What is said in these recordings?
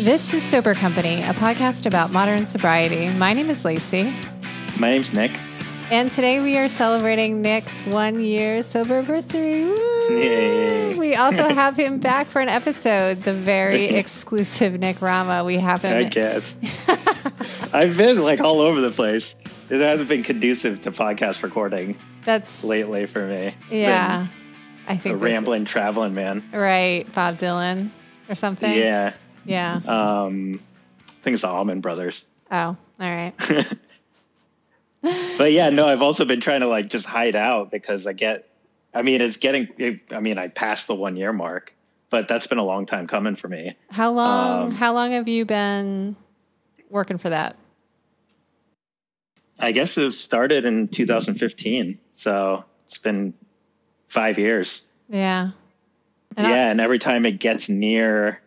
This is Sober Company, a podcast about modern sobriety. My name is Lacey. My name's Nik. And today we are celebrating Nik's one year sober anniversary. We also have him back for an episode, the very exclusive Nik Rama. We have him. I guess. I've been like all over the place. It hasn't been conducive to podcast recording That's lately for me. yeah. I think a rambling, traveling man. right, Bob Dylan or something. Yeah. Yeah. Um, I think it's the Allman Brothers. Oh, all right. But yeah, no, I've also been trying to like just hide out because I get, I mean, it's getting, I mean, I passed the one year mark, but that's been a long time coming for me. How long? Um, how long have you been working for that? I guess it started in 2015. So it's been five years. Yeah. And I- yeah, and every time it gets near,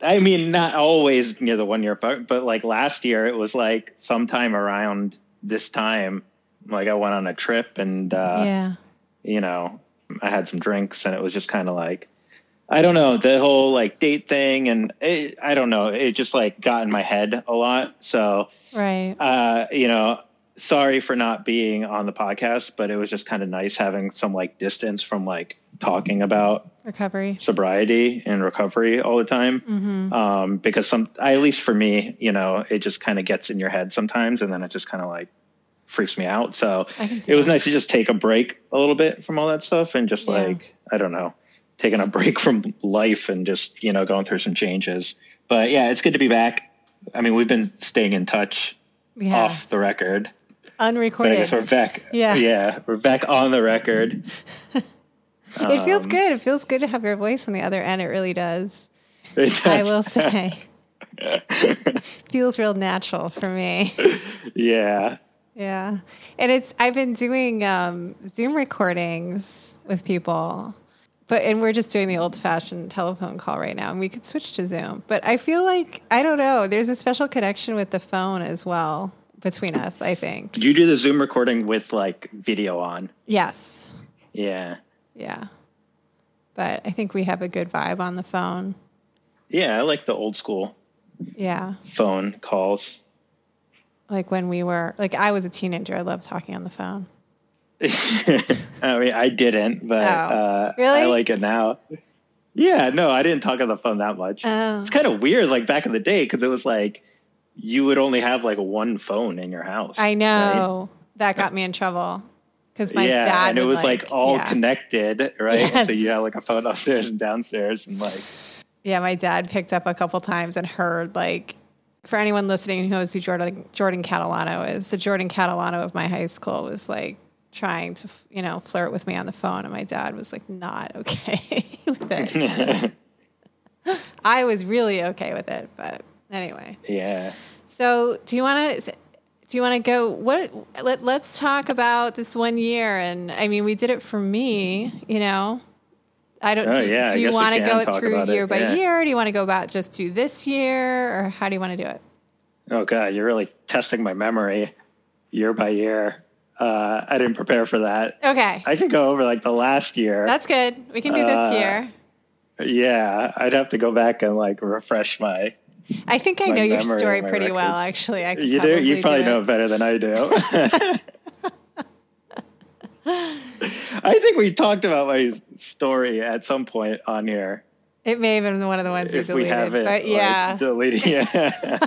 I mean, not always near the one year part, but like last year, it was like sometime around this time. Like I went on a trip and, uh, yeah. you know, I had some drinks and it was just kind of like, I don't know, the whole like date thing. And it, I don't know, it just like got in my head a lot. So, Right. uh, you know, sorry for not being on the podcast, but it was just kind of nice having some like distance from like talking about Recovery. sobriety and recovery all the time. Mm-hmm. Um, because some, at least for me, you know, it just kind of gets in your head sometimes, and then it just kind of like freaks me out. So it was that. nice to just take a break a little bit from all that stuff and just Yeah. like I don't know, taking a break from life and just you know going through some changes. But yeah, it's good to be back. I mean, we've been staying in touch have off the record. Unrecorded. we're back. Yeah. yeah, we're back on the record. it feels Um, good. It feels good to have your voice on the other end. It really does. it I will say. feels real natural for me. yeah. Yeah. And it's I've been doing um, Zoom recordings with people. But and we're just doing the old fashioned telephone call right now and we could switch to Zoom. But I feel like I don't know, there's a special connection with the phone as well between us, I think. Did you do the Zoom recording with like video on? Yes. Yeah. Yeah. But I think we have a good vibe on the phone. Yeah, I like the old school Yeah. phone calls. Like when we were like I was a teenager, I loved talking on the phone. I mean, I didn't, but Oh. uh, Really? I like it now. Yeah, no, I didn't talk on the phone that much. Oh. It's kind of weird, like back in the day, because it was like you would only have like one phone in your house. I right? know. That got me in trouble. Because my yeah, dad and it was like, all yeah. connected, right? So you had like a phone upstairs and downstairs, and like Yeah, my dad picked up a couple times and heard like for anyone listening who knows who Jordan Jordan Catalano is, the Jordan Catalano of my high school was like trying to you know flirt with me on the phone, and my dad was like not okay with it. I was really okay with it, but anyway. yeah. So do you want to? Do you want to go? What? Let, let's talk about this one year. And I mean, we did it for me. You know, I don't. Oh, do, yeah, do you want to go through about it, year by yeah. year? Do you want to go about just do this year, or how do you want to do it? Oh god, you're really testing my memory year by year. Uh, I didn't prepare for that. Okay, I could go over like the last year. that's good. We can do this Uh, year. yeah, I'd have to go back and like refresh my. I think I know your story pretty well. Actually, I You do. You probably do know it. better than I do. I think we talked about my story at some point on here. It may have been one of the ones we if we deleted, have it, but like, yeah, deleted. Yeah.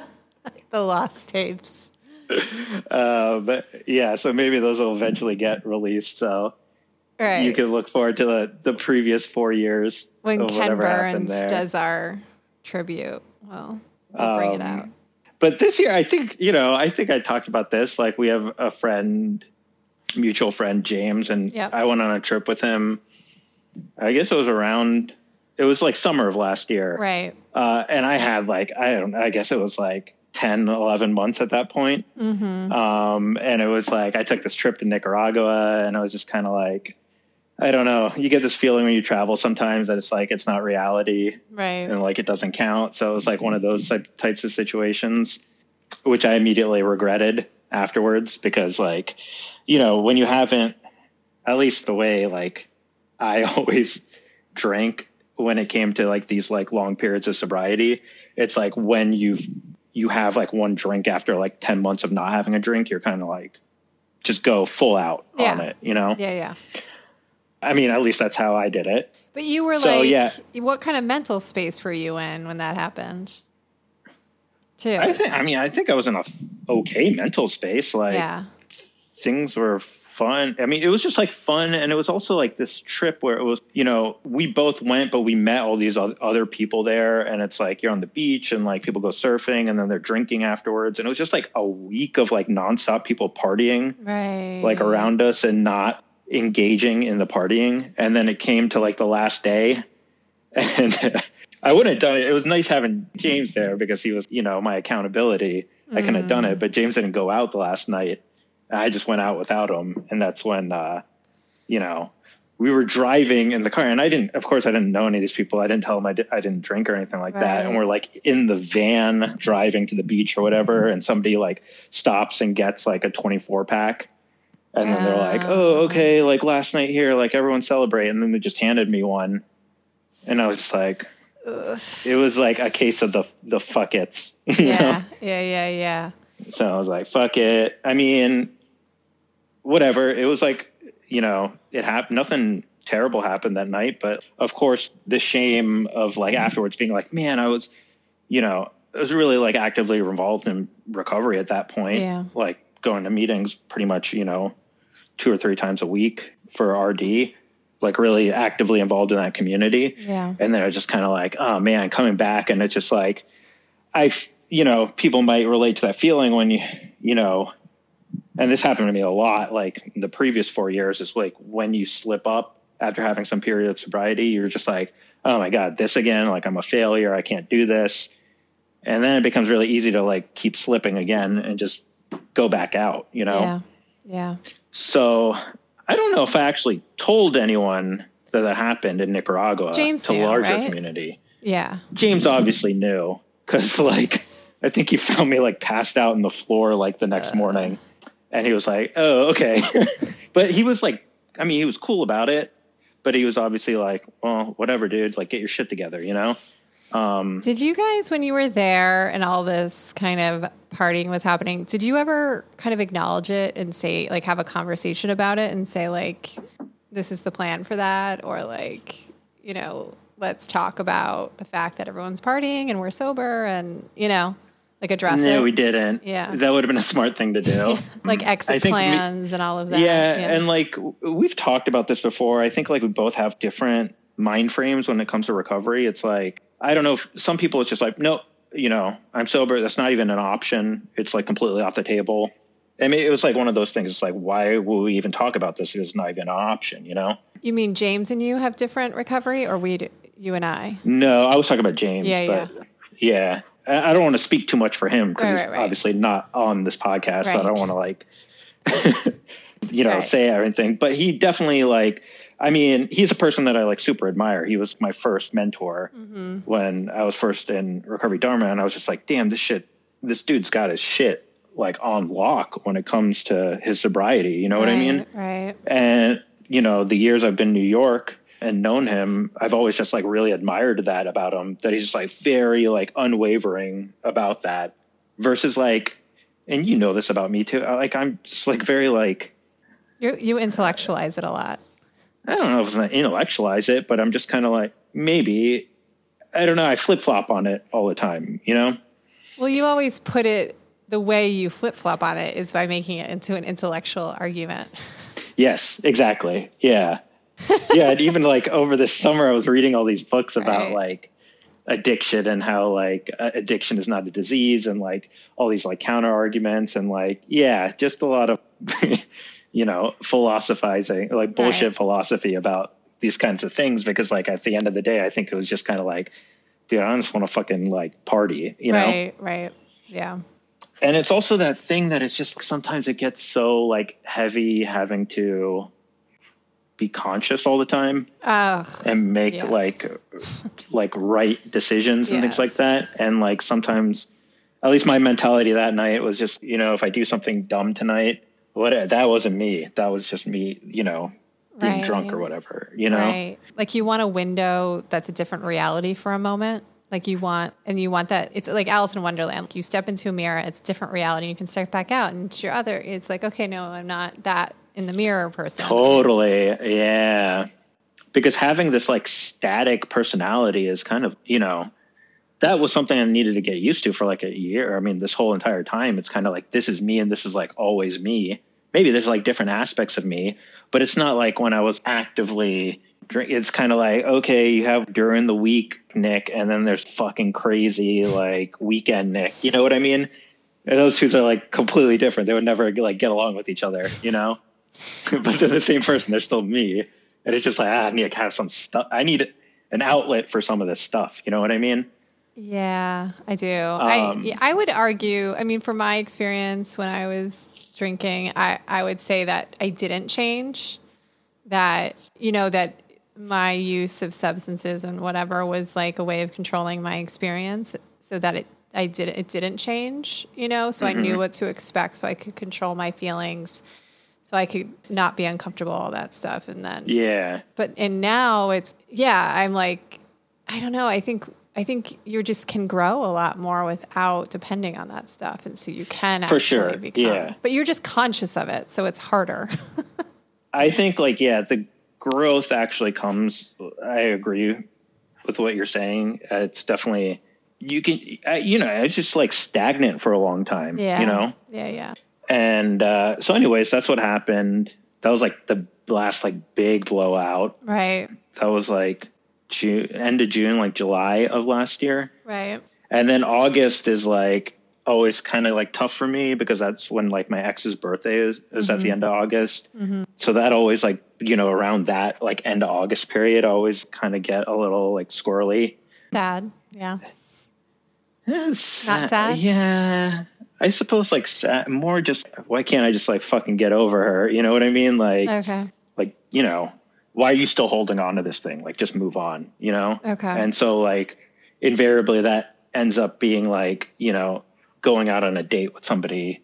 the lost tapes. uh, but yeah, so maybe those will eventually get released. So Right. you can look forward to the, the previous four years when Ken Burns does our tribute. Well, we'll bring it Um, out. But this year, I think you know, I think I talked about this. Like we have a friend, mutual friend James, and Yep. I went on a trip with him. I guess it was around. It was like summer of last year, Right. uh, and I had like I don't. I guess it was like 10, 11 months at that point. Mm-hmm. Um, and it was like I took this trip to Nicaragua, and I was just kind of like, I don't know. You get this feeling when you travel sometimes that it's like it's not reality Right. and like it doesn't count. So it was like one of mm-hmm. those type, types of situations, which I immediately regretted afterwards because like, you know, when you haven't, at least the way like I always drank when it came to like these like long periods of sobriety. It's like when you've you have like one drink after like 10 months of not having a drink, you're kind of like just go full out Yeah. on it, you know? Yeah, yeah. I mean, at least that's how I did it. But you were So, like, yeah. what kind of mental space were you in when that happened? Too. I think I mean, I think I was in a okay mental space like yeah. things were fun. I mean, it was just like fun. And it was also like this trip where it was, you know, we both went, but we met all these other people there. And it's like you're on the beach and like people go surfing and then they're drinking afterwards. And it was just like a week of like nonstop people partying Right. like around us and not engaging in the partying. And then it came to like the last day. And I wouldn't have done it. It was nice having James there because he was, you know, my accountability. I couldn't have done it, but James didn't go out the last night. I just went out without him. And that's when, uh, you know, we were driving in the car and I didn't, of course, I didn't know any of these people. I didn't tell them I, di- I didn't drink or anything like that. And we're like in the van driving to the beach or whatever. And somebody like stops and gets like a 24 pack. And then they're like, oh, Oh. okay, like last night here, like everyone celebrate. And then they just handed me one. And I was just like, it was like a case of the the fuck it's. know? Yeah. Yeah. Yeah. Yeah. So I was like, fuck it. I mean, whatever. It was like, you know, it happened. Nothing terrible happened that night. But of course, the shame of like afterwards being like, man, I was, you know, I was really like actively involved in recovery at that point. Yeah. Like going to meetings pretty much, you know, two or three times a week for RD, like really actively involved in that community. Yeah. And then I was just kind of like, oh man, coming back. And it's just like, I, you know, people might relate to that feeling when you, you know, and this happened to me a lot. Like the previous four years is like when you slip up after having some period of sobriety, you're just like, oh my God, this again, like I'm a failure. I can't do this. And then it becomes really easy to like keep slipping again and just go back out, you know? Yeah. Yeah. So I don't know if I actually told anyone that that happened in Nicaragua James to knew, larger right? community. Yeah. James obviously knew because like I think he found me like passed out on the floor like the next uh. morning, and he was like, "Oh, okay," but he was like, I mean, he was cool about it, but he was obviously like, "Well, whatever, dude. Like, get your shit together," you know. Um, Did you guys, when you were there and all this kind of partying was happening, did you ever kind of acknowledge it and say, like, have a conversation about it and say, like, this is the plan for that? Or, like, you know, let's talk about the fact that everyone's partying and we're sober and, you know, like address it? no, it? we didn't. Yeah. that would have been a smart thing to do. like exit think we- plans and all of that. Yeah, and like we've talked about this before. I think like we both have different mind frames when it comes to recovery. It's like I don't know if some people it's just like no, you know, I'm sober. That's not even an option. It's like completely off the table. I mean, it was like one of those things. It's like why will we even talk about this? It's not even an option, you know. you mean James and you have different recovery or we, you and I? No, I was talking about James. Yeah, but yeah. I don't want to speak too much for him because Right, he's right, right. obviously not on this podcast. So I don't want to like, you know, say everything. But he definitely like, I mean, he's a person that I like super admire. He was my first mentor Mm-hmm. when I was first in recovery Dharma, and I was just like, damn, this shit, this dude's got his shit like on lock when it comes to his sobriety. You know what I mean? Right. And, you know, the years I've been in New York and known him, I've always just like really admired that about him, that he's just like very like unwavering about that versus like, and you know this about me too. Like I'm just like very like, You, you intellectualize it a lot. I don't know if it's not intellectualize it, but I'm just kind of like, maybe, I don't know. I flip flop on it all the time, you know? Well, you always put it the way you flip flop on it is by making it into an intellectual argument. Yes, exactly. Yeah. yeah. And even like over the summer, I was reading all these books about Right. like addiction and how like addiction is not a disease and like all these like counter arguments and like, yeah, just a lot of, you know, philosophizing, like bullshit Right. philosophy about these kinds of things. Because like at the end of the day, I think it was just kind of like, dude, I just want to fucking like party, you know? right, right. Yeah. and it's also that thing that it's just sometimes it gets so like heavy having to be conscious all the time Ugh. and make Yes. like like right decisions and things like that and like sometimes at least my mentality that night was just you know if i do something dumb tonight what uh, that wasn't me that was just me you know being drunk or whatever, you know? Right. Like you want a window that's a different reality for a moment. Like you want, and you want that. It's like Alice in Wonderland. You step into a mirror, it's different reality. You can step back out, and it's your other. It's like, okay, no, I'm not that in the mirror person. Totally. Yeah. Because having this like static personality is kind of, you know, that was something I needed to get used to for like a year. I mean, this whole entire time, it's kind of like this is me and this is like always me. Maybe there's like different aspects of me, but it's not like when I was actively drink. It's kind of like, okay, you have during the week Nik, and then there's fucking crazy like weekend Nik. You know what I mean? And those two are like completely different. They would never like get along with each other, you know? but they're the same person. They're still me. And it's just like, ah, I need to have some stuff. I need an outlet for some of this stuff. You know what I mean? Yeah, I do. I Um, yeah, I would argue. I mean, from my experience when I was drinking, I I would say that I didn't change. That you know that my use of substances and whatever was like a way of controlling my experience, so that it I did it didn't change. You know, so I knew what to expect, so I could control my feelings, so I could not be uncomfortable, all that stuff, and then Yeah. but and now it's yeah i'm like i don't know i think i think you just can grow a lot more without depending on that stuff and so you can For actually sure, become yeah. but you're just conscious of it so it's harder I think like, yeah, the growth actually comes. I agree with what you're saying. Uh, it's definitely, you can, uh, you know, it's just like stagnant for a long time, yeah you know? yeah yeah And uh, so, anyways, that's what happened. That was like the last like big blowout. right That was like June, end of June, like July of last year. right And then August is like oh, always kind of like tough for me because that's when like my ex's birthday is is at the mm-hmm. end of August. Mm-hmm. So that always like you know around that like end of August period, I always kind of get a little like squirrely. sad yeah It's Not sad? Yeah. I suppose like sad, more just why can't I just like fucking get over her? You know what I mean? Like okay like you know why are you still holding on to this thing? Like just move on you know? Okay. and so like invariably that ends up being like you know going out on a date with somebody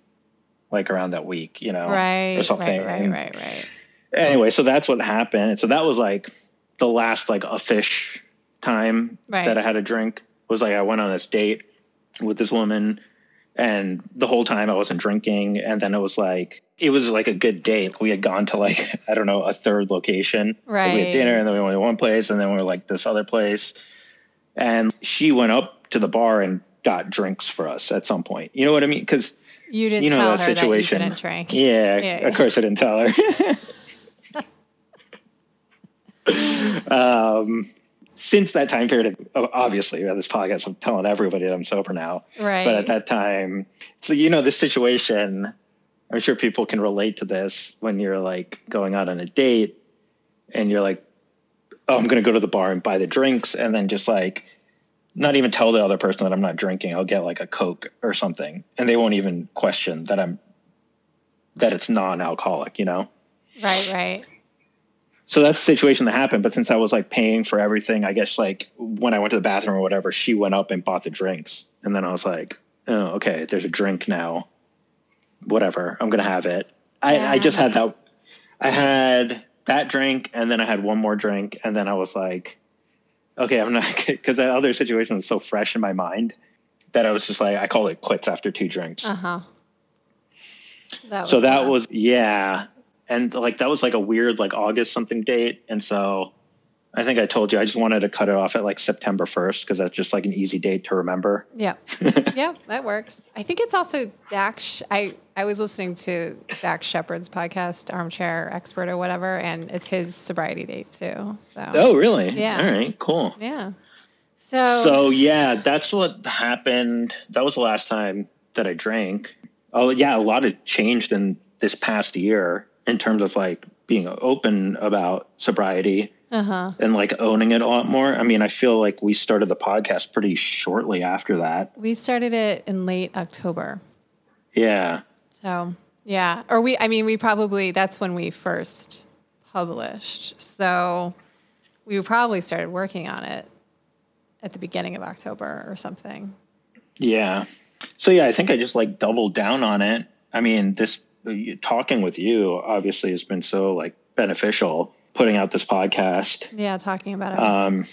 like around that week you know right or something right right right right. Anyway so that's what happened. And so that was like the last like a fish time Right. that i had a drink. Was like i went on this date with this woman and the whole time i wasn't drinking. And then it was like it was like a good date we had gone to like i don't know a third location. Right. we had dinner and then we went to one place and then we were like this other place. And she went up to the bar and got drinks for us at some point. You know what i mean? Because you didn't you know tell that her situation that you didn't drink. Yeah, Yeah, yeah. of course I didn't tell her. um, since that time period, obviously, at this podcast, I'm telling everybody that I'm sober now. right But at that time, so you know, this situation, I'm sure people can relate to this when you're like going out on a date and you're like, oh, I'm going to go to the bar and buy the drinks and then just like, not even tell the other person that I'm not drinking. I'll get like a Coke or something, and they won't even question that I'm that it's non-alcoholic. You know. right right So that's the situation that happened. But since I was like paying for everything, I guess like when I went to the bathroom or whatever, she went up and bought the drinks, and then I was like, oh, okay, there's a drink now. Whatever, I'm gonna have it. I, I just had that. I had that drink, and then I had one more drink, and then I was like, okay, I'm not because that other situation was so fresh in my mind that I was just like, I called it quits after two drinks. uh-huh so that was, so that was yeah, and like that was like a weird like August something date, and so I think I told you I just wanted to cut it off at like September first because that's just like an easy date to remember. Yeah. yeah, that works. I think it's also Dax. I, I was listening to Dax Shepard's podcast, Armchair Expert or whatever, and it's his sobriety date too. So, Oh, really? Yeah. All right. Cool. yeah. So, So yeah, that's what happened. That was the last time that I drank. Oh yeah, a lot had changed in this past year in terms of like being open about sobriety uh huh. and like owning it a lot more. I mean, I feel like we started the podcast pretty shortly after that. We started it in late October. Yeah. So, yeah. Or we, I mean, we probably, that's when we first published. So, we probably started working on it at the beginning of October or something. Yeah. So yeah, I think I just like doubled down on it. I mean, this talking with you obviously has been so like beneficial putting out this podcast. Yeah, talking about it. Um,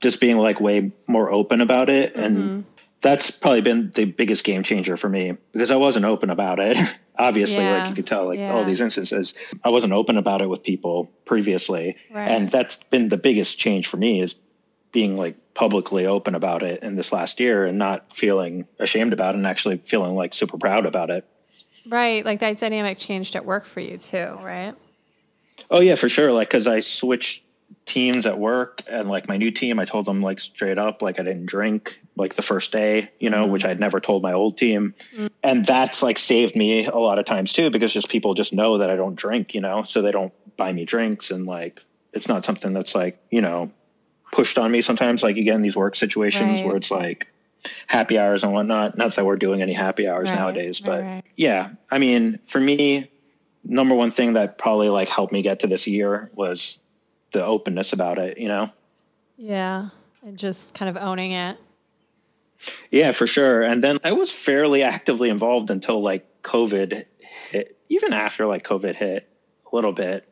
just being like way more open about it. Mm-hmm. And that's probably been the biggest game changer for me because I wasn't open about it. Obviously, Yeah. like you could tell, like Yeah. all these instances, I wasn't open about it with people previously. Right. And that's been the biggest change for me is being like publicly open about it in this last year and not feeling ashamed about it and actually feeling like super proud about it. Right. Like that dynamic changed at work for you too, right? Oh yeah, for sure. Like, cause I switched teams at work and like my new team, I told them like straight up, like I didn't drink like the first day, you know, which mm-hmm. I'd never told my old team. Mm-hmm. And that's like saved me a lot of times too, because just people just know that I don't drink, you know, so they don't buy me drinks. And like, it's not something that's like, you know, pushed on me sometimes, like again, these work situations Right. where it's like happy hours and whatnot. Not that we're doing any happy hours Right, nowadays, but right. yeah, I mean, for me, number one thing that probably like helped me get to this year was the openness about it, you know? Yeah. And just kind of owning it. Yeah, for sure. And then I was fairly actively involved until like COVID hit, even after like COVID hit a little bit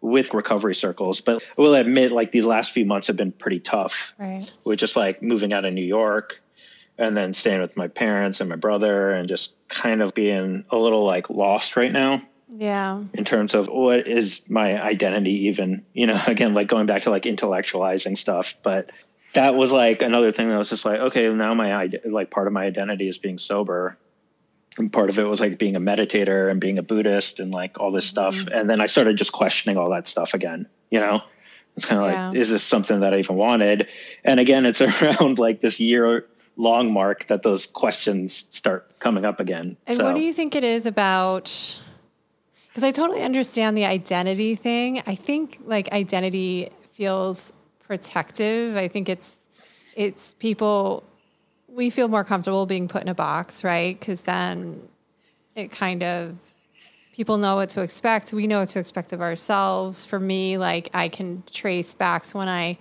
with recovery circles. But I will admit, like these last few months have been pretty tough Right. with just like moving out of New York and then staying with my parents and my brother and just kind of being a little like lost right now. Yeah. in terms of what is my identity even you know again like going back to like intellectualizing stuff but that was like another thing that was just like okay now my like part of my identity is being sober and part of it was like being a meditator and being a buddhist and like all this stuff mm-hmm. and then i started just questioning all that stuff again you know it's kind of Yeah. like is this something that i even wanted and again it's around like this year long mark that those questions start coming up again And so what do you think it is about? Because I totally understand the identity thing. I think like identity feels protective. I think it's it's people we feel more comfortable being put in a box, right? Because then it kind of people know what to expect. We know what to expect of ourselves. For me, like I can trace back to when I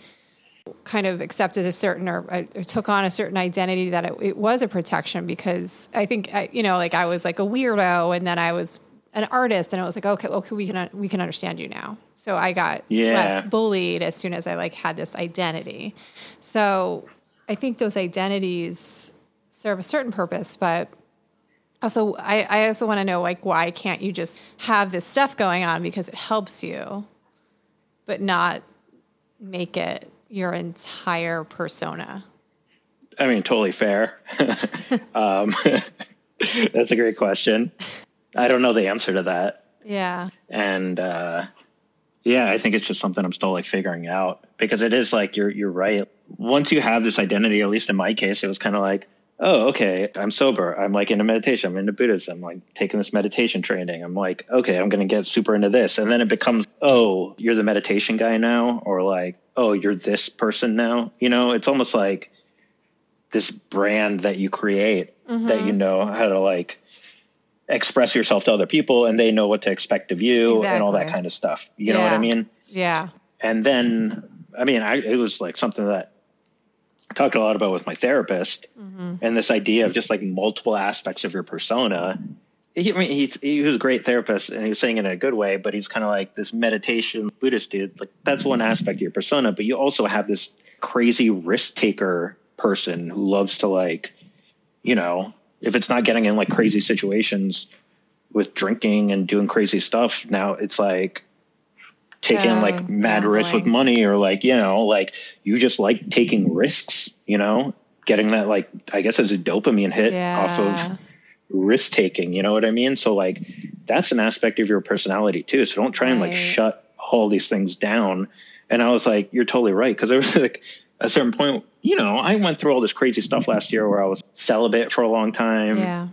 kind of accepted a certain or, uh, or took on a certain identity that it, it was a protection because I think I, you know like I was like a weirdo and then I was an artist and it was like okay okay we can we can understand you now so I got Yeah. less bullied as soon as I like had this identity so I think those identities serve a certain purpose but also I, I also want to know like why can't you just have this stuff going on because it helps you but not make it your entire persona I mean, totally fair. um, that's a great question. I don't know the answer to that. yeah And uh, yeah, I think it's just something I'm still like figuring out because it is like you're you're right. Once you have this identity, at least in my case, it was kind of like, oh, okay, I'm sober. I'm like into meditation. I'm into Buddhism. I'm like taking this meditation training. I'm like, okay, I'm gonna get super into this. And then it becomes, oh, you're the meditation guy now, or like, oh, you're this person now. You know, it's almost like this brand that you create that you mm-hmm. know how to like express yourself to other people and they know what to expect of you and all that kind of stuff. You know what I mean? yeah And then, I mean, I, it was like something that talked a lot about with my therapist mm-hmm. and this idea of just like multiple aspects of your persona. He, I mean, he's, he was a great therapist and he was saying it in a good way, but he's kind of like this meditation Buddhist dude. Like that's one mm-hmm. aspect of your persona, but you also have this crazy risk taker person who loves to like, you know, if it's not getting in like crazy situations with drinking and doing crazy stuff, now it's like taking Oh, like mad risks with money or like, you know, like you just like taking risks, you know, getting that like I guess as a dopamine hit off of risk taking, you know what I mean? So like that's an aspect of your personality too. So don't try and like shut all these things down. And I was like, you're totally right. Cause there was like a certain point, you know, I went through all this crazy stuff last year where I was celibate for a long time yeah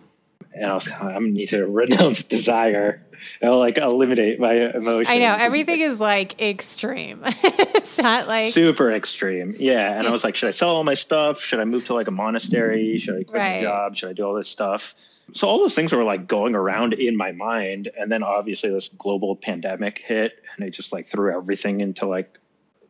and I was I'm gonna need to renounce desire. I'll like eliminate my emotions. I know everything is like extreme it's not like super extreme. Yeah. And I was like, should I sell all my stuff? Should I move to like a monastery? Should I quit Right. my job? Should I do all this stuff? So all those things were like going around in my mind. And then obviously this global pandemic hit and it just like threw everything into like,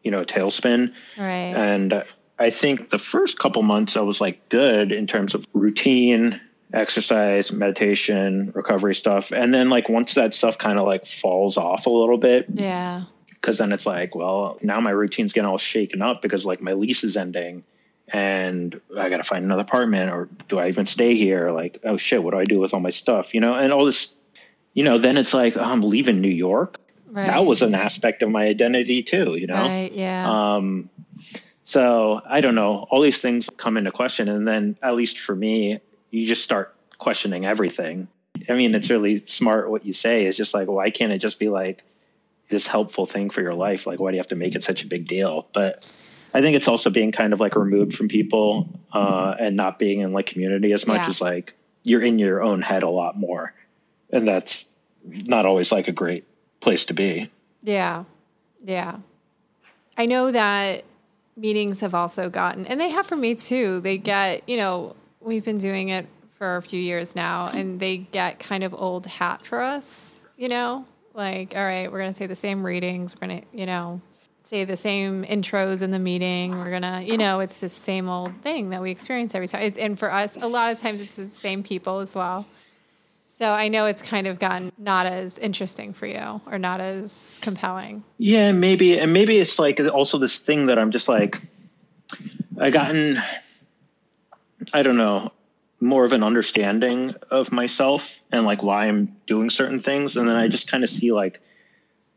you know, a tailspin. right And I think the first couple months I was like good in terms of routine, exercise, meditation, recovery stuff. And then like once that stuff kind of like falls off a little bit, yeah because then it's like, well, now my routine's getting all shaken up because like my lease is ending and I got to find another apartment or do I even stay here? Like, oh shit, what do I do with all my stuff? You know, and all this, you know, then it's like, oh, I'm leaving New York. Right. That was an aspect of my identity too, you know? Right. Yeah. Um, so I don't know. All these things come into question. And then, at least for me, you just start questioning everything. I mean, it's really smart what you say. It's just like, why can't it just be like this helpful thing for your life? Like, why do you have to make it such a big deal? But I think it's also being kind of like removed from people uh, and not being in like community as much Yeah. as like you're in your own head a lot more. And that's not always like a great place to be. Yeah. Yeah. I know that meetings have also gotten, and they have for me too. They get, you know, we've been doing it for a few years now, and they get kind of old hat for us, you know? Like, all right, we're going to say the same readings. We're going to, you know, say the same intros in the meeting. We're going to, you know, it's the same old thing that we experience every time. It's, and for us, a lot of times it's the same people as well. So I know it's kind of gotten not as interesting for you or not as compelling. Yeah, maybe, and maybe it's like also this thing that I'm just like, I gotten, I don't know, more of an understanding of myself and like why I'm doing certain things, and then I just kind of see like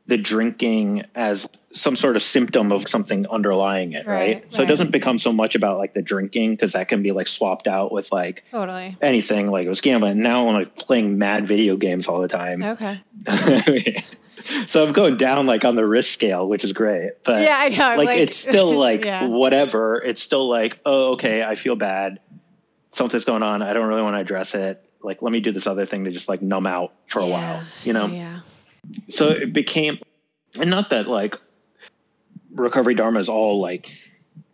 the drinking as some sort of symptom of something underlying it, right? Right, So it doesn't become so much about like the drinking because that can be like swapped out with like Totally. anything. Like it was gambling. Now I'm like playing mad video games all the time. Okay. so I'm going down like on the risk scale, which is great. But Yeah, I know. Like, like- it's still like Yeah. whatever. It's still like, oh, okay, I feel bad. Something's going on. I don't really want to address it. Like, let me do this other thing to just like numb out for a while, you know? Yeah. So it became, and not that like recovery dharma is all like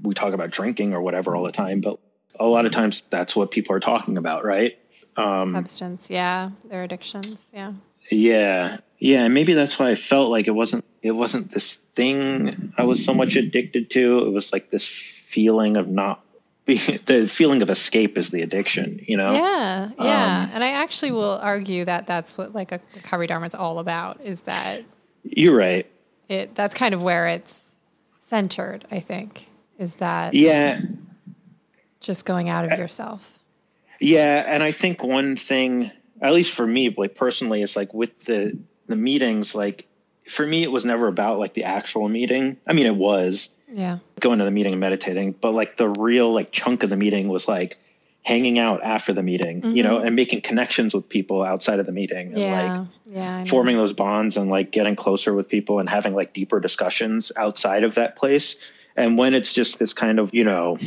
we talk about drinking or whatever all the time, but a lot of times that's what people are talking about, right? Um, Substance. Yeah. Their addictions. Yeah. Yeah. Yeah, and maybe that's why I felt like it wasn't it wasn't this thing I was so much addicted to. It was like this feeling of not the feeling of escape is the addiction, you know? Yeah. Yeah. Um, and I actually will argue that that's what like a recovery dharma is all about is that You're right. it, that's kind of where it's centered, I think, is that Yeah. just going out of yourself. Yeah, and I think one thing, at least for me, like personally, is like with the the meetings, like for me it was never about like the actual meeting. I mean it was, Yeah. going to the meeting and meditating, but like the real like chunk of the meeting was like hanging out after the meeting, you know, mm-hmm. and making connections with people outside of the meeting and Yeah. like yeah. Forming those bonds and like getting closer with people and having like deeper discussions outside of that place. And when it's just this kind of, you know,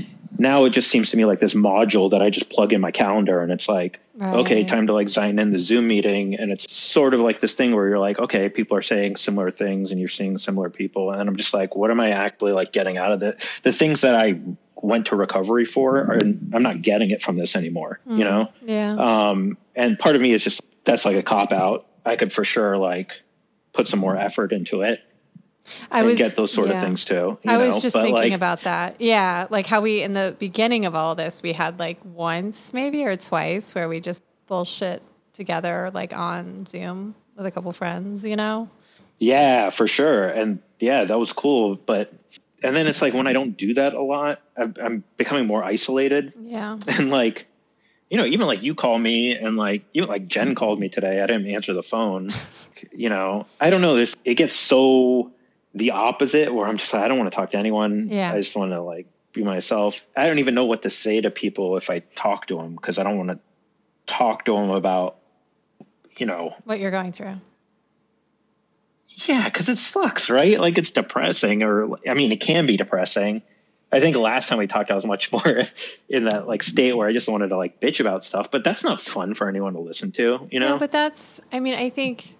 now it just seems to me like this module that I just plug in my calendar and it's like, okay, time to like sign in the Zoom meeting. And it's sort of like this thing where you're like, okay, people are saying similar things and you're seeing similar people. And I'm just like, what am I actually like getting out of it? The things that I went to recovery for, are, I'm not getting it from this anymore, Hmm. you know? Yeah. Um, and part of me is just that's like a cop out. I could for sure like put some more effort into it I was get those sort yeah. of things too. you I was know? just But, thinking like, about that. Yeah, like how we in the beginning of all this, we had like once maybe or twice where we just bullshit together, like on Zoom with a couple friends. You know? Yeah, for sure. And yeah, that was cool. But and then it's like when I don't do that a lot, I'm, I'm becoming more isolated. Yeah. And like, you know, even like you call me and like even like Jen called me today. I didn't answer the phone. you know, I don't know. This it gets so the opposite where I'm just like, I don't want to talk to anyone. Yeah. I just want to like be myself. I don't even know what to say to people if I talk to them because I don't want to talk to them about, you know, What you're going through? yeah, because it sucks, right? Like it's depressing, or I mean, it can be depressing. I think last time we talked, I was much more in that like state where I just wanted to like bitch about stuff, but that's not fun for anyone to listen to, you know? No, but that's. I mean, I think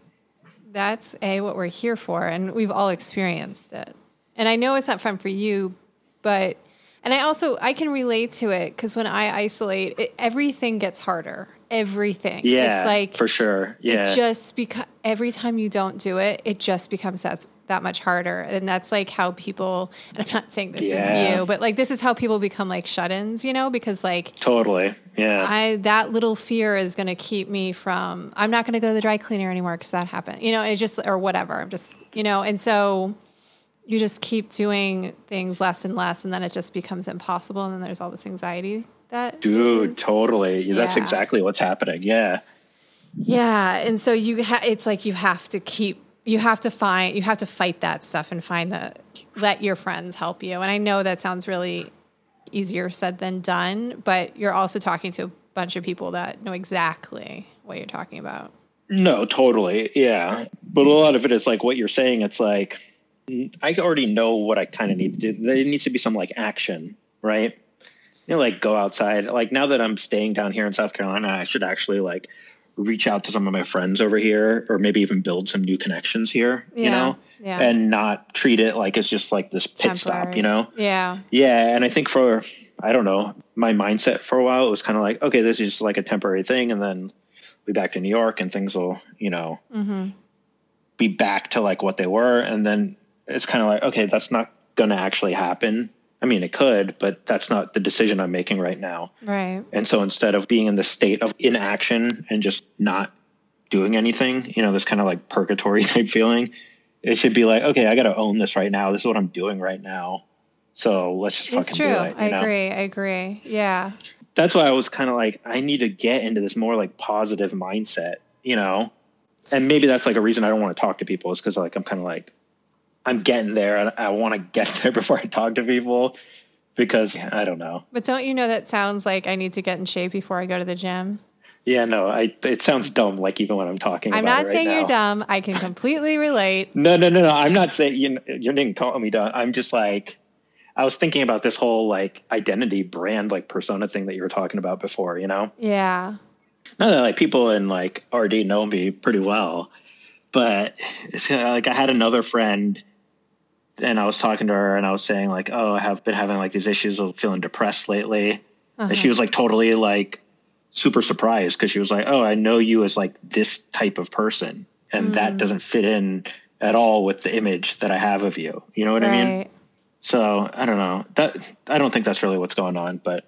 that's a what we're here for, and we've all experienced it. And I know it's not fun for you, but and I also I can relate to it because when I isolate, it, everything gets harder. Everything. yeah, It's like for sure. Yeah, it just because every time you don't do it, it just becomes that that much harder. And that's like how people. And I'm not saying this Yeah. is you, but like this is how people become like shut-ins. You know, because like totally. Yeah, I that little fear is going to keep me from. I'm not going to go to the dry cleaner anymore because that happened. You know, it just or whatever. I'm just you know, and so you just keep doing things less and less, and then it just becomes impossible, and then there's all this anxiety that. Dude, is- totally. That's exactly what's happening. Yeah. Yeah, and so you ha- it's like you have to keep you have to find you have to fight that stuff and find the let your friends help you. And I know that sounds really easier said than done, but you're also talking to a bunch of people that know exactly what you're talking about. No, totally. Yeah. But a lot of it is like what you're saying. It's like, I already know what I kind of need to do. There needs to be some like action, right? You know, like go outside. Like now that I'm staying down here in South Carolina, I should actually like reach out to some of my friends over here or maybe even build some new connections here, you know, yeah. and not treat it like it's just like this pit stop, you know? Yeah. Yeah, and I think for I don't know my mindset for a while it was kind of like okay, this is just like a temporary thing, and then be back to New York, and things will you know mm-hmm. be back to like what they were, and then it's kind of like okay, that's not going to actually happen. I mean, it could, but that's not the decision I'm making right now. Right. And so instead of being in the state of inaction and just not doing anything, you know, this kind of like purgatory type feeling, it should be like, okay, I got to own this right now. This is what I'm doing right now. So let's just It's fucking true. do it. you I know? agree. I agree. Yeah. That's why I was kind of like, I need to get into this more like positive mindset, you know? And maybe that's like a reason I don't want to talk to people is because like I'm kind of like, I'm getting there and I want to get there before I talk to people because I don't know. But don't you know that sounds like I need to get in shape before I go to the gym? Yeah, no, I. It sounds dumb, like even when I'm talking. I'm about not it right saying now. you're dumb. I can completely relate. No, no, no, no. I'm not saying you. You didn't call me dumb. I'm just like, I was thinking about this whole like identity brand, like persona thing that you were talking about before. You know, Yeah. not that like people in like RD know me pretty well, but it's like I had another friend. And I was talking to her, and I was saying like, "Oh, I have been having like these issues of feeling depressed lately." And uh-huh. she was like totally like super surprised because she was like, "Oh, I know you as like this type of person, and that mm. doesn't fit in at all with the image that I have of you." You know what I mean? So I don't know. That I don't think that's really what's going on. But,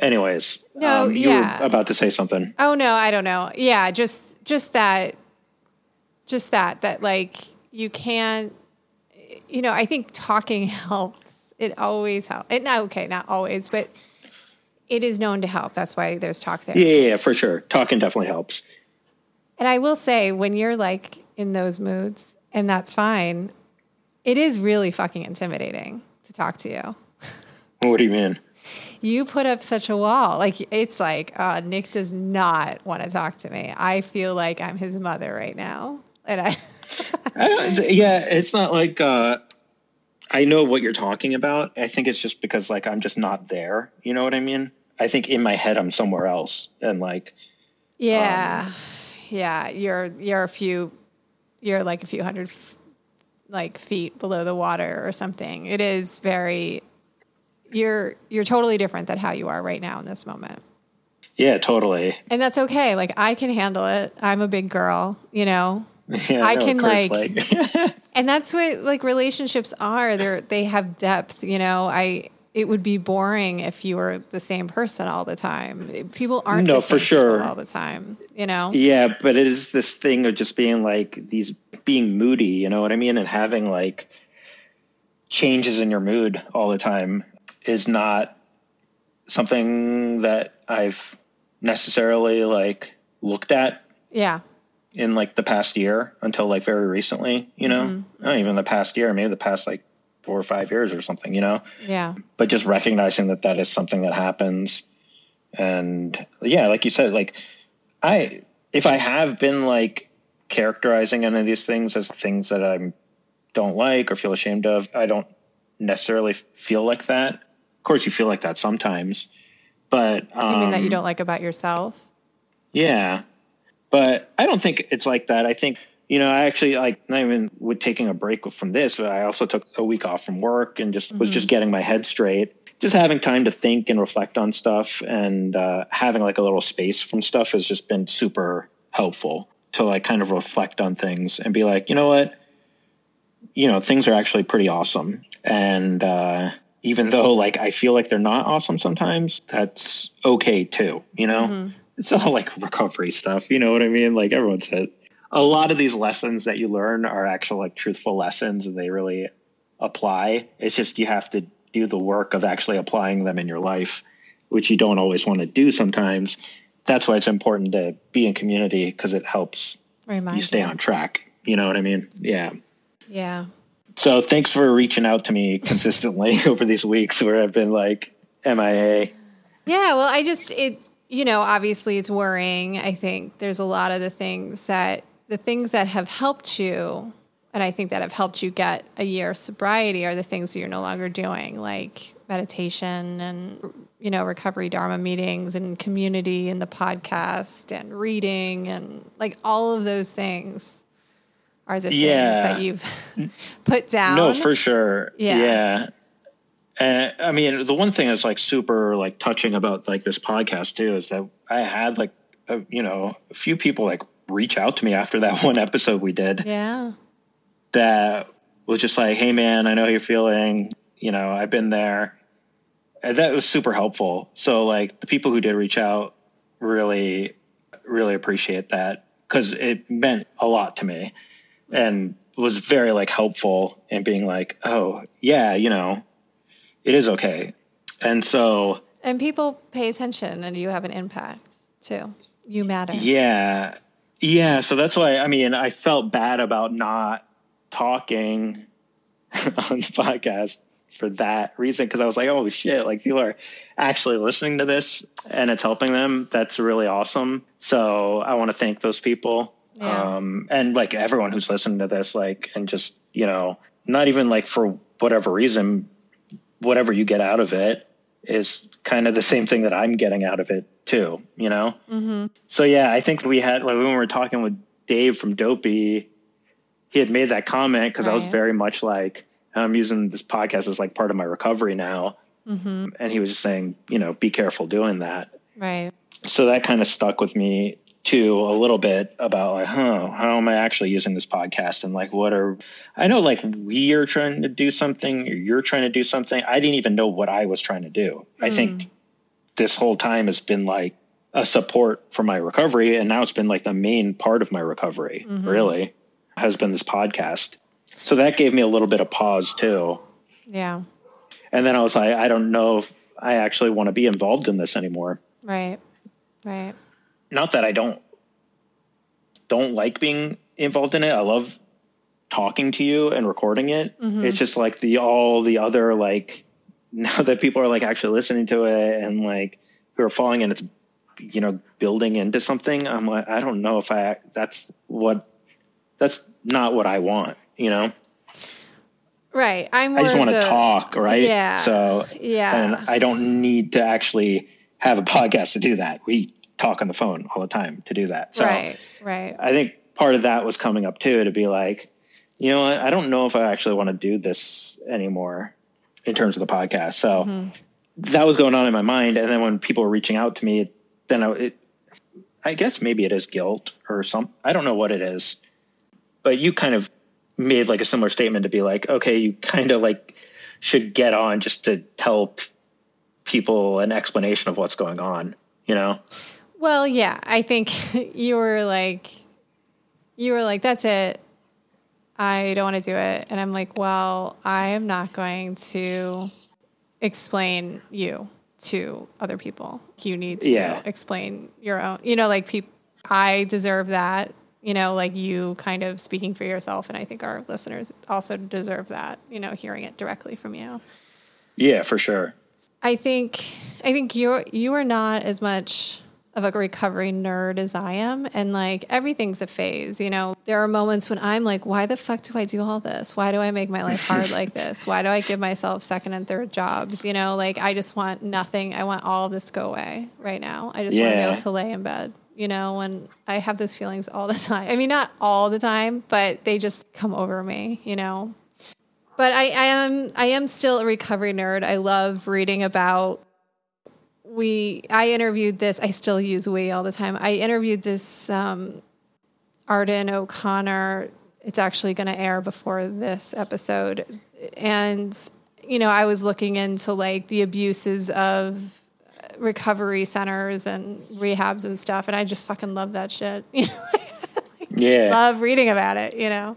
anyways, No, um, you yeah. were about to say something. Oh no, I don't know. Yeah, just just that just that that like you can't you know, I think talking helps. It always helps. It not okay, not always, but it is known to help. That's why there's talk there. Yeah, yeah, yeah, for sure. Talking definitely helps. And I will say, when you're like in those moods, and that's fine, it is really fucking intimidating to talk to you. What do you mean? You put up such a wall. Like, it's like, uh, Nik does not want to talk to me. I feel like I'm his mother right now. And I, yeah, it's not like uh, I know what you're talking about. I think it's just because like I'm just not there. You know what I mean? I think in my head I'm somewhere else, and like yeah, yeah, you're, you're a few, you're like a few hundred f- like feet below the water or something. It is very, you're, you're totally different than how you are right now in this moment. yeah, totally. And that's okay. Like I can handle it. I'm a big girl, you know. Yeah, I can, Kurt's like- And that's what like relationships are. They're they have depth, you know. I it would be boring if you were the same person all the time. People aren't No, the for sure. all the time, you know. Yeah, but it is this thing of just being like these being moody, you know what I mean? And having like changes in your mood all the time is not something that I've necessarily like looked at Yeah. In like the past year until like very recently, you know? Not even the past year, maybe the past like four or five years or something, you know? Yeah. but just recognizing that that is something that happens and yeah like you said like i if i have been like characterizing any of these things as things that i don't like or feel ashamed of i don't necessarily feel like that of course you feel like that sometimes but um, You mean that you don't like about yourself? yeah. But I don't think it's like that. I think, you know, I actually like not even with taking a break from this, but I also took a week off from work and just was just getting my head straight. Just having time to think and reflect on stuff and uh, having like a little space from stuff has just been super helpful to like kind of reflect on things and be like, you know what? You know, things are actually pretty awesome. And uh, even though like I feel like they're not awesome sometimes, that's okay too, you know? It's all like recovery stuff, you know what I mean? Like everyone said. A lot of these lessons that you learn are actual like truthful lessons and they really apply. It's just you have to do the work of actually applying them in your life, which you don't always want to do sometimes. That's why it's important to be in community because it helps Remind you stay you. on track. You know what I mean? Yeah. Yeah. So thanks for reaching out to me consistently over these weeks where I've been like MIA. Yeah, well, I just it you know, obviously it's worrying. I think there's a lot of the things that the things that have helped you and I think that have helped you get a year of sobriety are the things that you're no longer doing, like meditation and you know, recovery dharma meetings and community and the podcast and reading and like all of those things are the Yeah. things that you've put down. No, for sure. Yeah. Yeah. And I mean, the one thing that's like super like touching about like this podcast too is that I had like a, you know a few people like reach out to me after that one episode we did yeah. that was just like, "Hey, man, I know how you're feeling. You know, I've been there." And that was super helpful. So, like, the people who did reach out really, really appreciate that because it meant a lot to me, and was very like helpful in being like, "Oh, yeah, you know, it is okay." And so, And people pay attention and you have an impact too. You matter. Yeah. Yeah. So that's why, I mean, I felt bad about not talking on the podcast for that reason. Cause I was like, oh shit, like people are actually listening to this and it's helping them. That's really awesome. So I want to thank those people. Yeah. Um, and like everyone who's listening to this, like, and just, you know, not even like for whatever reason, whatever you get out of it is kind of the same thing that I'm getting out of it too, you know? Mm-hmm. So yeah, I think we had like when we were talking with Dave from Dopey, he had made that comment because I was very much like I'm using this podcast as like part of my recovery now, Mm-hmm. and he was just saying, you know, be careful doing that. Right. So that kind of stuck with me too a little bit about like, huh, how am I actually using this podcast and like what are I know like we are trying to do something, or you're trying to do something. I didn't even know what I was trying to do. I think mm. this whole time has been like a support for my recovery and now it's been like the main part of my recovery mm-hmm. really has been this podcast so that gave me a little bit of pause too Yeah. and then i was like i don't know if i actually want to be involved in this anymore Right. Right. Not that i don't don't like being involved in it i love talking to you and recording it it's just like the all the other like now that people are like actually listening to it and like who are following and it's you know building into something i'm like i don't know if i that's what that's not what i want you know Right. I'm i just want to talk right Yeah. so Yeah. and i don't need to actually have a podcast to do that we talk on the phone all the time to do that so right. Right. I think part of that was coming up too to be like, you know I don't know if I actually want to do this anymore in terms of the podcast. So Mm-hmm. that was going on in my mind. And then when people were reaching out to me, then I, it, I guess maybe it is guilt or some, I don't know what it is, but you kind of made like a similar statement to be like, okay, you kind of like should get on just to tell p- people an explanation of what's going on, you know? Well, yeah, I think you were like, you were like, that's it. I don't want to do it. And I'm like, well, I am not going to explain you to other people. You need to Yeah. explain your own, you know, like people, I deserve that, you know, like you kind of speaking for yourself. And I think our listeners also deserve that, you know, hearing it directly from you. Yeah, for sure. I think I think you're you are not as much of a recovery nerd as I am. And like everything's a phase, you know. There are moments when I'm like, why the fuck do I do all this? Why do I make my life hard like this? Why do I give myself second and third jobs? You know, like I just want nothing. I want all of this to go away right now. I just want to be able to lay in bed. You know, when I have those feelings all the time. I mean, not all the time, but they just come over me, you know. But I, I am I am still a recovery nerd. I love reading about we I interviewed this I still use we all the time. I interviewed this um, Arden O'Connor. It's actually going to air before this episode. And you know, I was looking into like the abuses of recovery centers and rehabs and stuff and I just fucking love that shit. You know, Yeah. love reading about it, you know.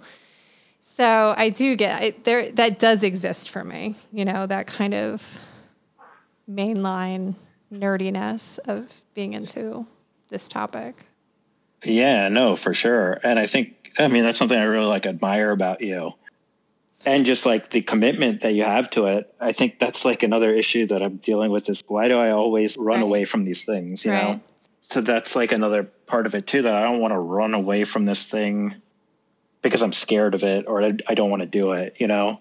So I do get it, there. That does exist for me. You know that kind of mainline nerdiness of being into this topic. Yeah, no, for sure. And I think, I mean, that's something I really like admire about you. And just like the commitment that you have to it. I think that's like another issue that I'm dealing with is why do I always run Right. away from these things, you Right. know? So that's like another part of it too that I don't want to run away from this thing because I'm scared of it or I I don't want to do it, you know?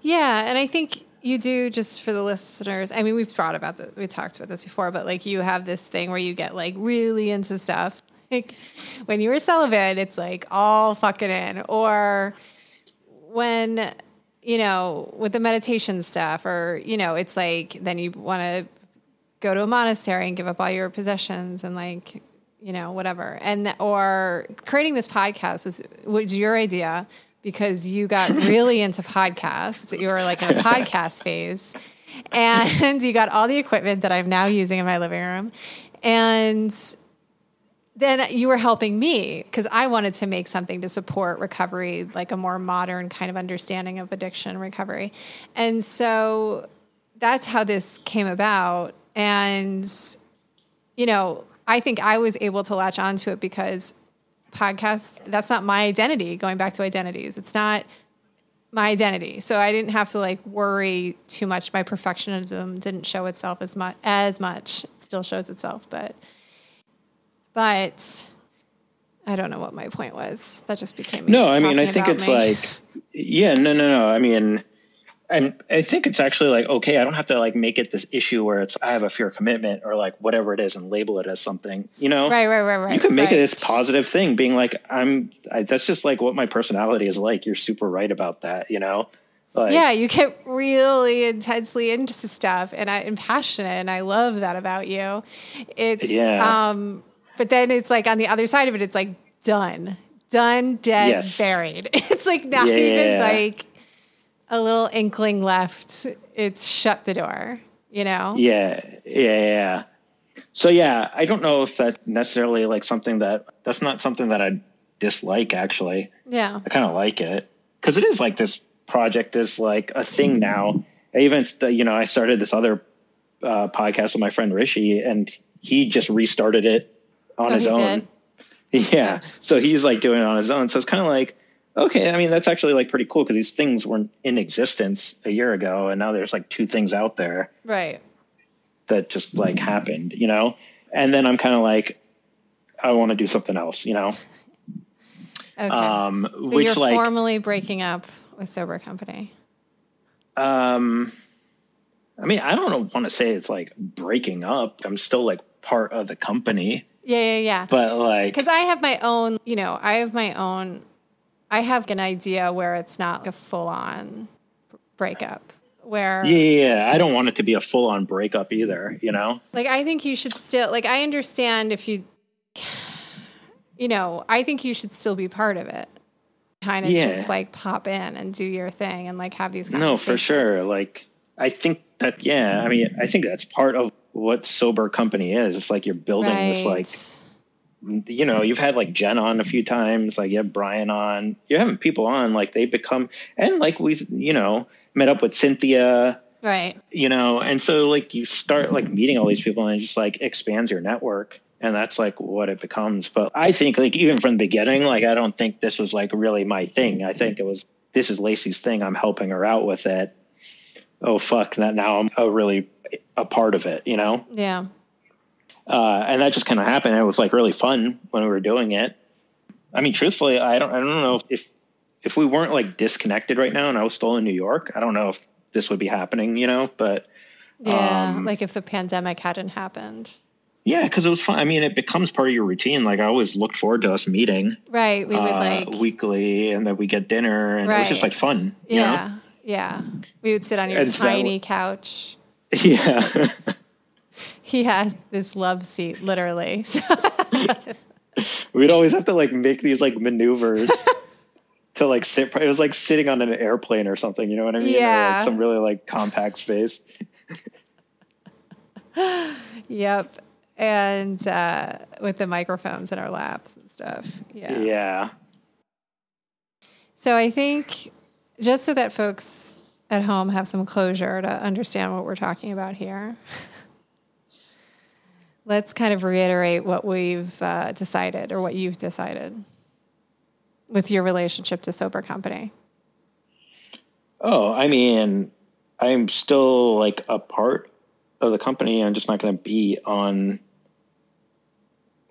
Yeah, and I think you do just for the listeners. I mean, we've brought about this, we talked about this before, but like you have this thing where you get like really into stuff. Like when you were celibate, it's like all fucking in, or when you know with the meditation stuff, or you know, it's like then you want to go to a monastery and give up all your possessions and like you know whatever and or creating this podcast was was your idea because you got really into podcasts you were like in a podcast phase and you got all the equipment that i'm now using in my living room and then you were helping me because I wanted to make something to support recovery, like a more modern kind of understanding of addiction recovery. And so that's how this came about. And, you know, I think I was able to latch onto it because podcasts, that's not my identity, going back to identities. It's not my identity. So I didn't have to like worry too much. My perfectionism didn't show itself as much as much. It still shows itself, but but I don't know what my point was. That just became No, I mean, I think it's me. like, yeah, no, no, no. I mean, and I think it's actually like, okay, I don't have to like make it this issue where it's, I have a fear of commitment or like whatever it is and label it as something, you know? right, right, right, right. You can make right. it this positive thing being like, I'm, I, that's just like what my personality is like. You're super right about that, you know? Like, yeah, you get really intensely into stuff and I and passionate, and I love that about you. It's Yeah. um, but then it's like on the other side of it, it's like done, done, dead, Yes. buried. It's like not Yeah. even like a little inkling left. It's shut the door. You know? Yeah, yeah, yeah. So yeah, I don't know if that's necessarily like something that that's not something that I dislike actually. Yeah. I kind of like it because it is like this project is like a thing now. I even you know I started this other uh, podcast with my friend Rishi, and he just restarted it on Oh, his own. did? Yeah, so he's like doing it on his own. So it's kind of like okay. I mean, that's actually like pretty cool because these things weren't in existence a year ago, and now there's like two things out there Right. that just like happened, you know? And then I'm kind of like, I want to do something else, you know? Okay. Um, so which you're like, formally breaking up with Sober Company. um, I mean, I don't want to say it's like breaking up. I'm still like part of the company, Yeah, yeah, yeah. but like, Because I have my own, you know, I have my own, I have an idea where it's not a full on breakup. Where, yeah, I don't want it to be a full on breakup either, you know? like, I think you should still, like, I understand if you, you know, I think you should still be part of it. Kind of Yeah. just like pop in and do your thing and like have these No, for sure. Like, I think that, yeah, I mean, I think that's part of what sober company is. It's like you're building this like Right. You know, you've had like Jen on a few times, like you have Brian on, you're having people on, like they become, and like we've, you know, met up with Cynthia, Right. you know, and so like you start like meeting all these people and it just like expands your network. And that's like what it becomes. But I think like even from the beginning, like I don't think this was like really my thing. I think it was, this is Lacey's thing. I'm helping her out with it. Oh, fuck. That now I'm a really a part of it, you know? Yeah. Uh, and that just kind of happened. It was like really fun when we were doing it. I mean, truthfully, I don't, I don't know if if we weren't like disconnected right now and I was still in New York, I don't know if this would be happening, you know. But Yeah. Um, like if the pandemic hadn't happened. yeah, because it was fun. I mean, it becomes part of your routine. Like I always looked forward to us meeting Right. We would uh, like, weekly, and then we get dinner, and it was just like fun. You Know? yeah. Yeah. We would sit on your And tiny couch. Yeah. He has this love seat, literally. We'd always have to like make these like maneuvers to like sit. It was like sitting on an airplane or something. You know what I mean? Or, like, Yeah. some really like compact space. yep. And uh, with the microphones in our laps and stuff. Yeah. Yeah. So I think just so that folks at home have some closure to understand what we're talking about here, let's kind of reiterate what we've uh, decided or what you've decided with your relationship to sober company. Oh, I mean, I'm still like a part of the company. I'm just not going to be on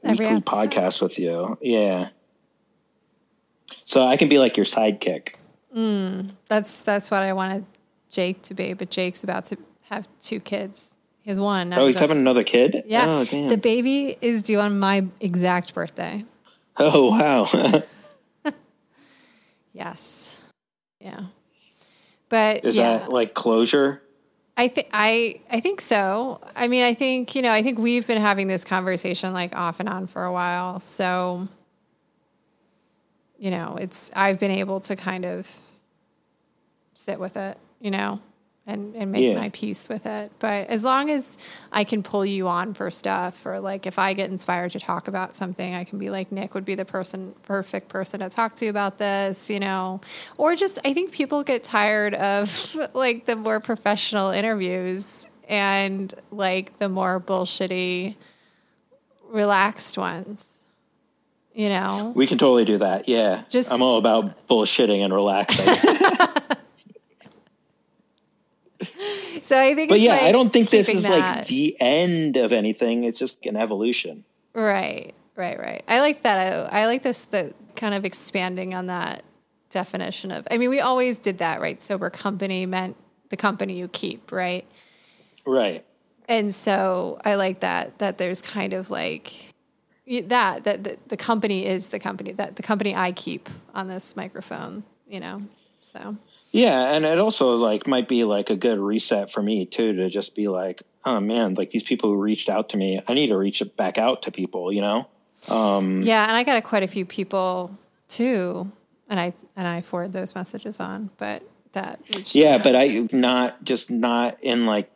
Every weekly episode. podcasts with you. Yeah. So I can be like your sidekick. That's that's what I wanted Jake to be, but Jake's about to have two kids. He has one. Oh, he's having another kid? Yeah, Oh, damn. the baby is due on my exact birthday. oh, wow. Yes. Yeah. But Is yeah, that like closure? I think I I think so. I mean, I think you know, I think we've been having this conversation like off and on for a while. So, you know, it's I've been able to kind of sit with it, you know, and and make Yeah. my peace with it. But as long as I can pull you on for stuff, or like if I get inspired to talk about something, I can be like Nik would be the person, perfect person to talk to about this, you know, or just I think people get tired of like the more professional interviews and like the more bullshitty, relaxed ones, you know. We can totally do that. Yeah. Just- I'm all about bullshitting and relaxing. So I think, but yeah, like I don't think this is that- like the end of anything. It's just an evolution. Right, right, right. I like that. I, I like this, the kind of expanding on that definition of, I mean, we always did that, right? Sober company meant the company you keep, right? Right. And so I like that, that there's kind of like that, that the, the company is the company, that the company I keep on this microphone, you know? So, Yeah, and it also like might be like a good reset for me too to just be like, oh man, like these people who reached out to me, I need to reach back out to people, you know? Um, yeah. And I got a, quite a few people too. And I, and I forward those messages on, but that, yeah, out. but I not just not in like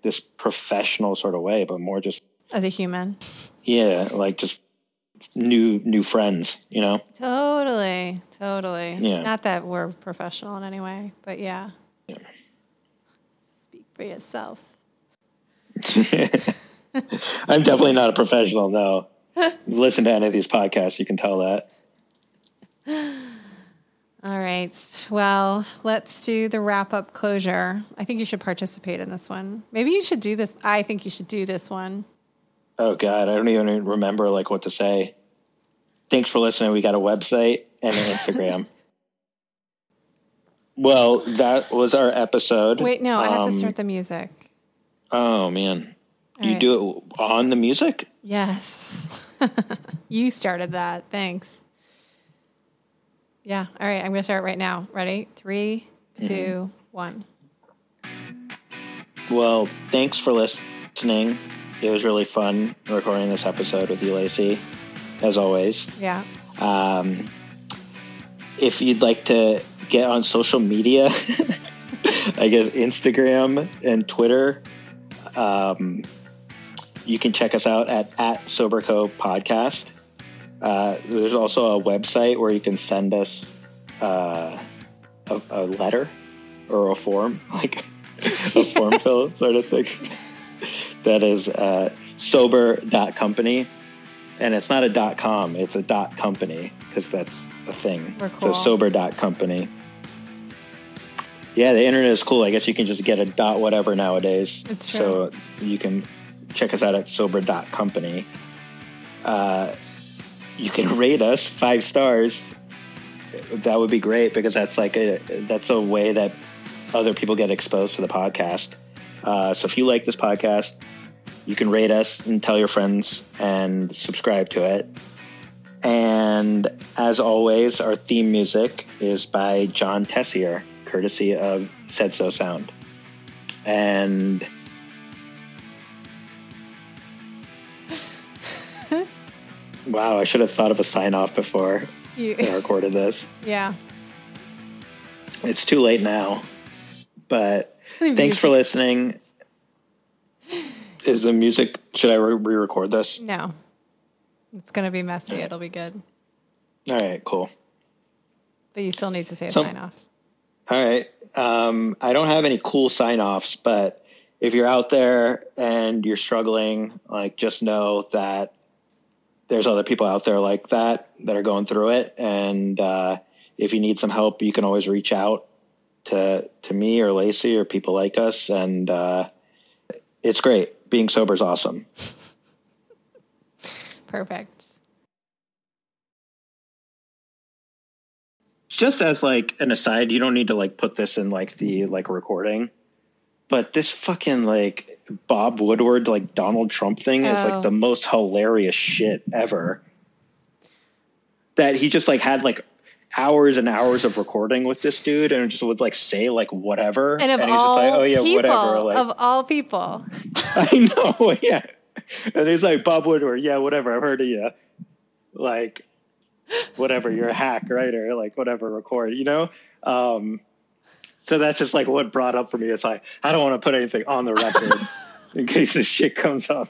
this professional sort of way, but more just as a human. yeah, like just new new friends, you know? Totally, totally. Yeah. Not that we're professional in any way, but yeah. Yeah. Speak for yourself. I'm definitely not a professional though. Listen to any of these podcasts, you can tell that. All right. Well, let's do the wrap up closure. I think you should participate in this one. Maybe you should do this. I think you should do this one. Oh God, I don't even remember like what to say. Thanks for listening. We got a website and an Instagram. well, that was our episode. Wait, no, I have to Um, start the music. Oh man, All you right. do it on the music? Yes. you started that. Thanks. Yeah. All right. I'm going to start right now. Ready? Three, Mm-hmm. one. Well, thanks for listening. It was really fun recording this episode with you, Lacey, as always. Yeah. Um, if you'd like to get on social media, I guess Instagram and Twitter, um, you can check us out at, at Soberco Podcast. Uh, there's also a website where you can send us uh, a, a letter or a form, like a form fill sort of thing. That is uh, sober.company. And it's not a dot com, it's a dot company because that's a thing. We're So cool. sober.company. Yeah, the internet is cool. I guess you can just get a dot whatever nowadays. It's true. So you can check us out at sober.company. Uh, you can rate us five stars. That would be great because that's like a that's a way that other people get exposed to the podcast. Uh, so if you like this podcast, you can rate us and tell your friends and subscribe to it. And as always, our theme music is by Jon Tessier, courtesy of Said So Sound. And wow, I should have thought of a sign off before I You, recorded this. yeah. It's too late now. But thanks for listening. Is the music? Should I re record this? No. It's going to be messy. It'll be good. All right, cool. But you still need to say a Some- sign off. All right. Um, I don't have any cool sign offs, but if you're out there and you're struggling, like just know that there's other people out there like that that are going through it. And uh, if you need some help, you can always reach out to to me or Lacey or people like us. And uh, it's great. Being sober is awesome. Perfect. just as like an aside, you don't need to like put this in like the like recording, but this fucking like Bob Woodward like Donald Trump thing is Oh. like the oh. most hilarious shit ever. That he just like had like hours and hours of recording with this dude and just would like say like whatever. And of he's all just like oh yeah people, whatever like of all people, I know yeah. And he's like Bob Woodward yeah whatever I've heard of you like whatever you're a hack writer like whatever record you know? Um so that's just like what brought up for me. It's like I don't want to put anything on the record in case this shit comes up